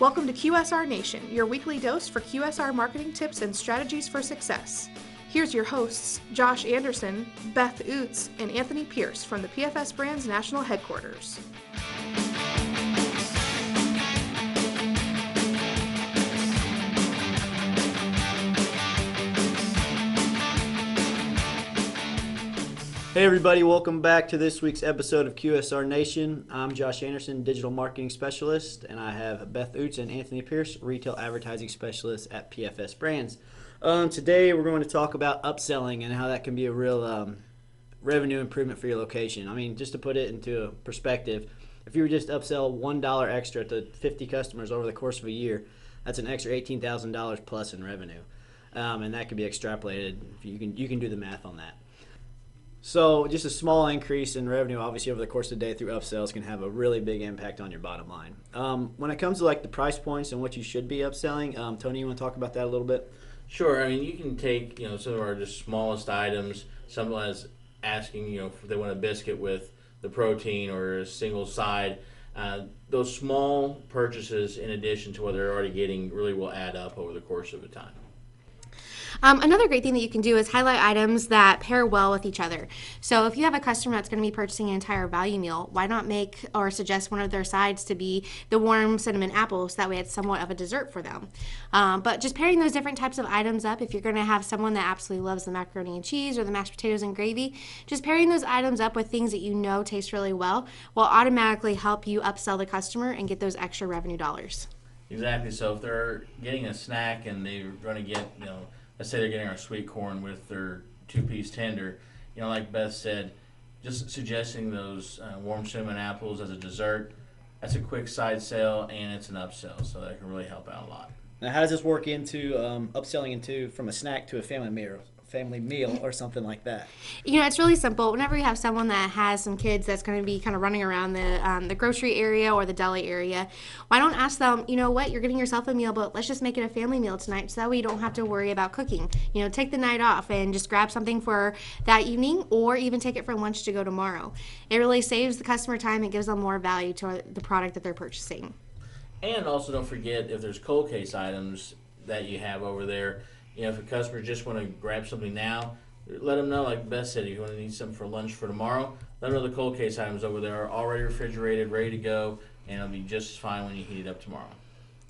Welcome to QSR Nation, your weekly dose for QSR marketing tips and strategies for success. Here's your hosts, Josh Anderson, Beth Oots, and Anthony Pierce from the PFS Brands National Headquarters. Hey, everybody, welcome back to this week's episode of QSR Nation. I'm Josh Anderson, Digital Marketing Specialist, and I have Beth Oots and Anthony Pierce, Retail Advertising Specialist at PFS Brands. Um, today, we're going to talk about upselling and how that can be a real um, revenue improvement for your location. I mean, just to put it into perspective, if you were just upsell $1 extra to 50 customers over the course of a year, that's an extra $18,000 plus in revenue. Um, and that can be extrapolated. You can, you can do the math on that. So just a small increase in revenue, obviously over the course of the day through upsells, can have a really big impact on your bottom line. Um, when it comes to like the price points and what you should be upselling, um, Tony, you want to talk about that a little bit? Sure. I mean, you can take you know some of our just smallest items. Someone is asking you know if they want a biscuit with the protein or a single side. Uh, those small purchases, in addition to what they're already getting, really will add up over the course of a time. Um, another great thing that you can do is highlight items that pair well with each other. So if you have a customer that's going to be purchasing an entire value meal, why not make or suggest one of their sides to be the warm cinnamon apple So that way it's somewhat of a dessert for them. Um, but just pairing those different types of items up, if you're going to have someone that absolutely loves the macaroni and cheese or the mashed potatoes and gravy, just pairing those items up with things that you know taste really well will automatically help you upsell the customer and get those extra revenue dollars. Exactly. So if they're getting a snack and they're going to get, you know, let's say they're getting our sweet corn with their two-piece tender, you know, like Beth said, just suggesting those uh, warm cinnamon apples as a dessert. That's a quick side sale and it's an upsell, so that can really help out a lot. Now, how does this work into um, upselling into from a snack to a family meal? Family meal or something like that? You know, it's really simple. Whenever you have someone that has some kids that's going to be kind of running around the um, the grocery area or the deli area, why don't ask them? You know what? You're getting yourself a meal, but let's just make it a family meal tonight, so that way you don't have to worry about cooking. You know, take the night off and just grab something for that evening, or even take it for lunch to go tomorrow. It really saves the customer time and gives them more value to the product that they're purchasing. And also, don't forget if there's cold case items that you have over there you know, if a customer just want to grab something now, let them know, like Beth said, if you want to need something for lunch for tomorrow, let them know the cold case items over there are already refrigerated, ready to go, and it'll be just fine when you heat it up tomorrow.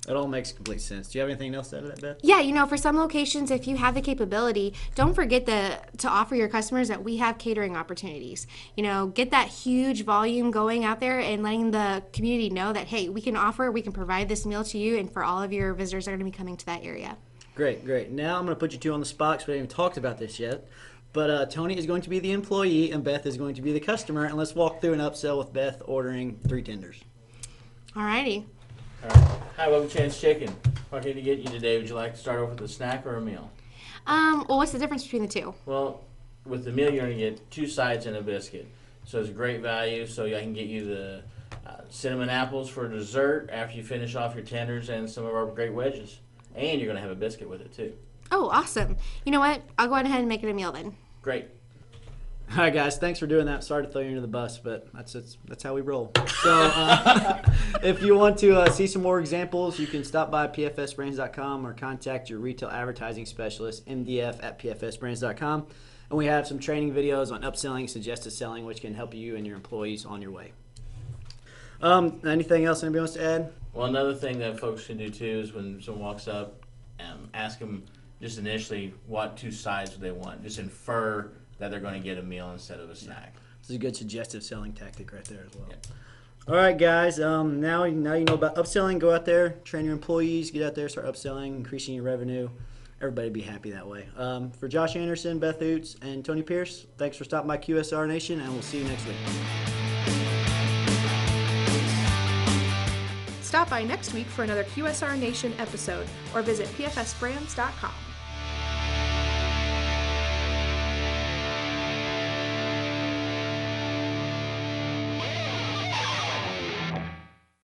It all makes complete sense. Do you have anything else to add to that, Beth? Yeah, you know, for some locations, if you have the capability, don't forget the, to offer your customers that we have catering opportunities. You know, get that huge volume going out there and letting the community know that, hey, we can offer, we can provide this meal to you and for all of your visitors that are going to be coming to that area. Great, great. Now I'm going to put you two on the spot because we haven't even talked about this yet. But uh, Tony is going to be the employee and Beth is going to be the customer. And let's walk through an upsell with Beth ordering three tenders. Alrighty. All right. Hi, welcome to Chester's Chicken. What can I get you today? Would you like to start off with a snack or a meal? Um, well, what's the difference between the two? Well, with the meal, you're going to get two sides and a biscuit. So it's a great value. So I can get you the uh, cinnamon apples for dessert after you finish off your tenders and some of our great wedges and you're going to have a biscuit with it too. Oh, awesome. You know what? I'll go ahead and make it a meal then. Great. All right, guys. Thanks for doing that. Sorry to throw you under the bus, but that's that's, that's how we roll. So, uh, if you want to uh, see some more examples, you can stop by pfsbrands.com or contact your retail advertising specialist, MDF at pfsbrands.com. And we have some training videos on upselling, suggested selling, which can help you and your employees on your way. Um, anything else anybody wants to add? Well, another thing that folks can do too is when someone walks up, um, ask them just initially what two sides they want. Just infer that they're going to get a meal instead of a snack. This is a good suggestive selling tactic right there as well. Yeah. All right, guys. Um, now, now you know about upselling. Go out there, train your employees, get out there, start upselling, increasing your revenue. Everybody be happy that way. Um, for Josh Anderson, Beth Oots, and Tony Pierce, thanks for stopping by QSR Nation, and we'll see you next week. Stop by next week for another QSR Nation episode or visit pfsbrands.com.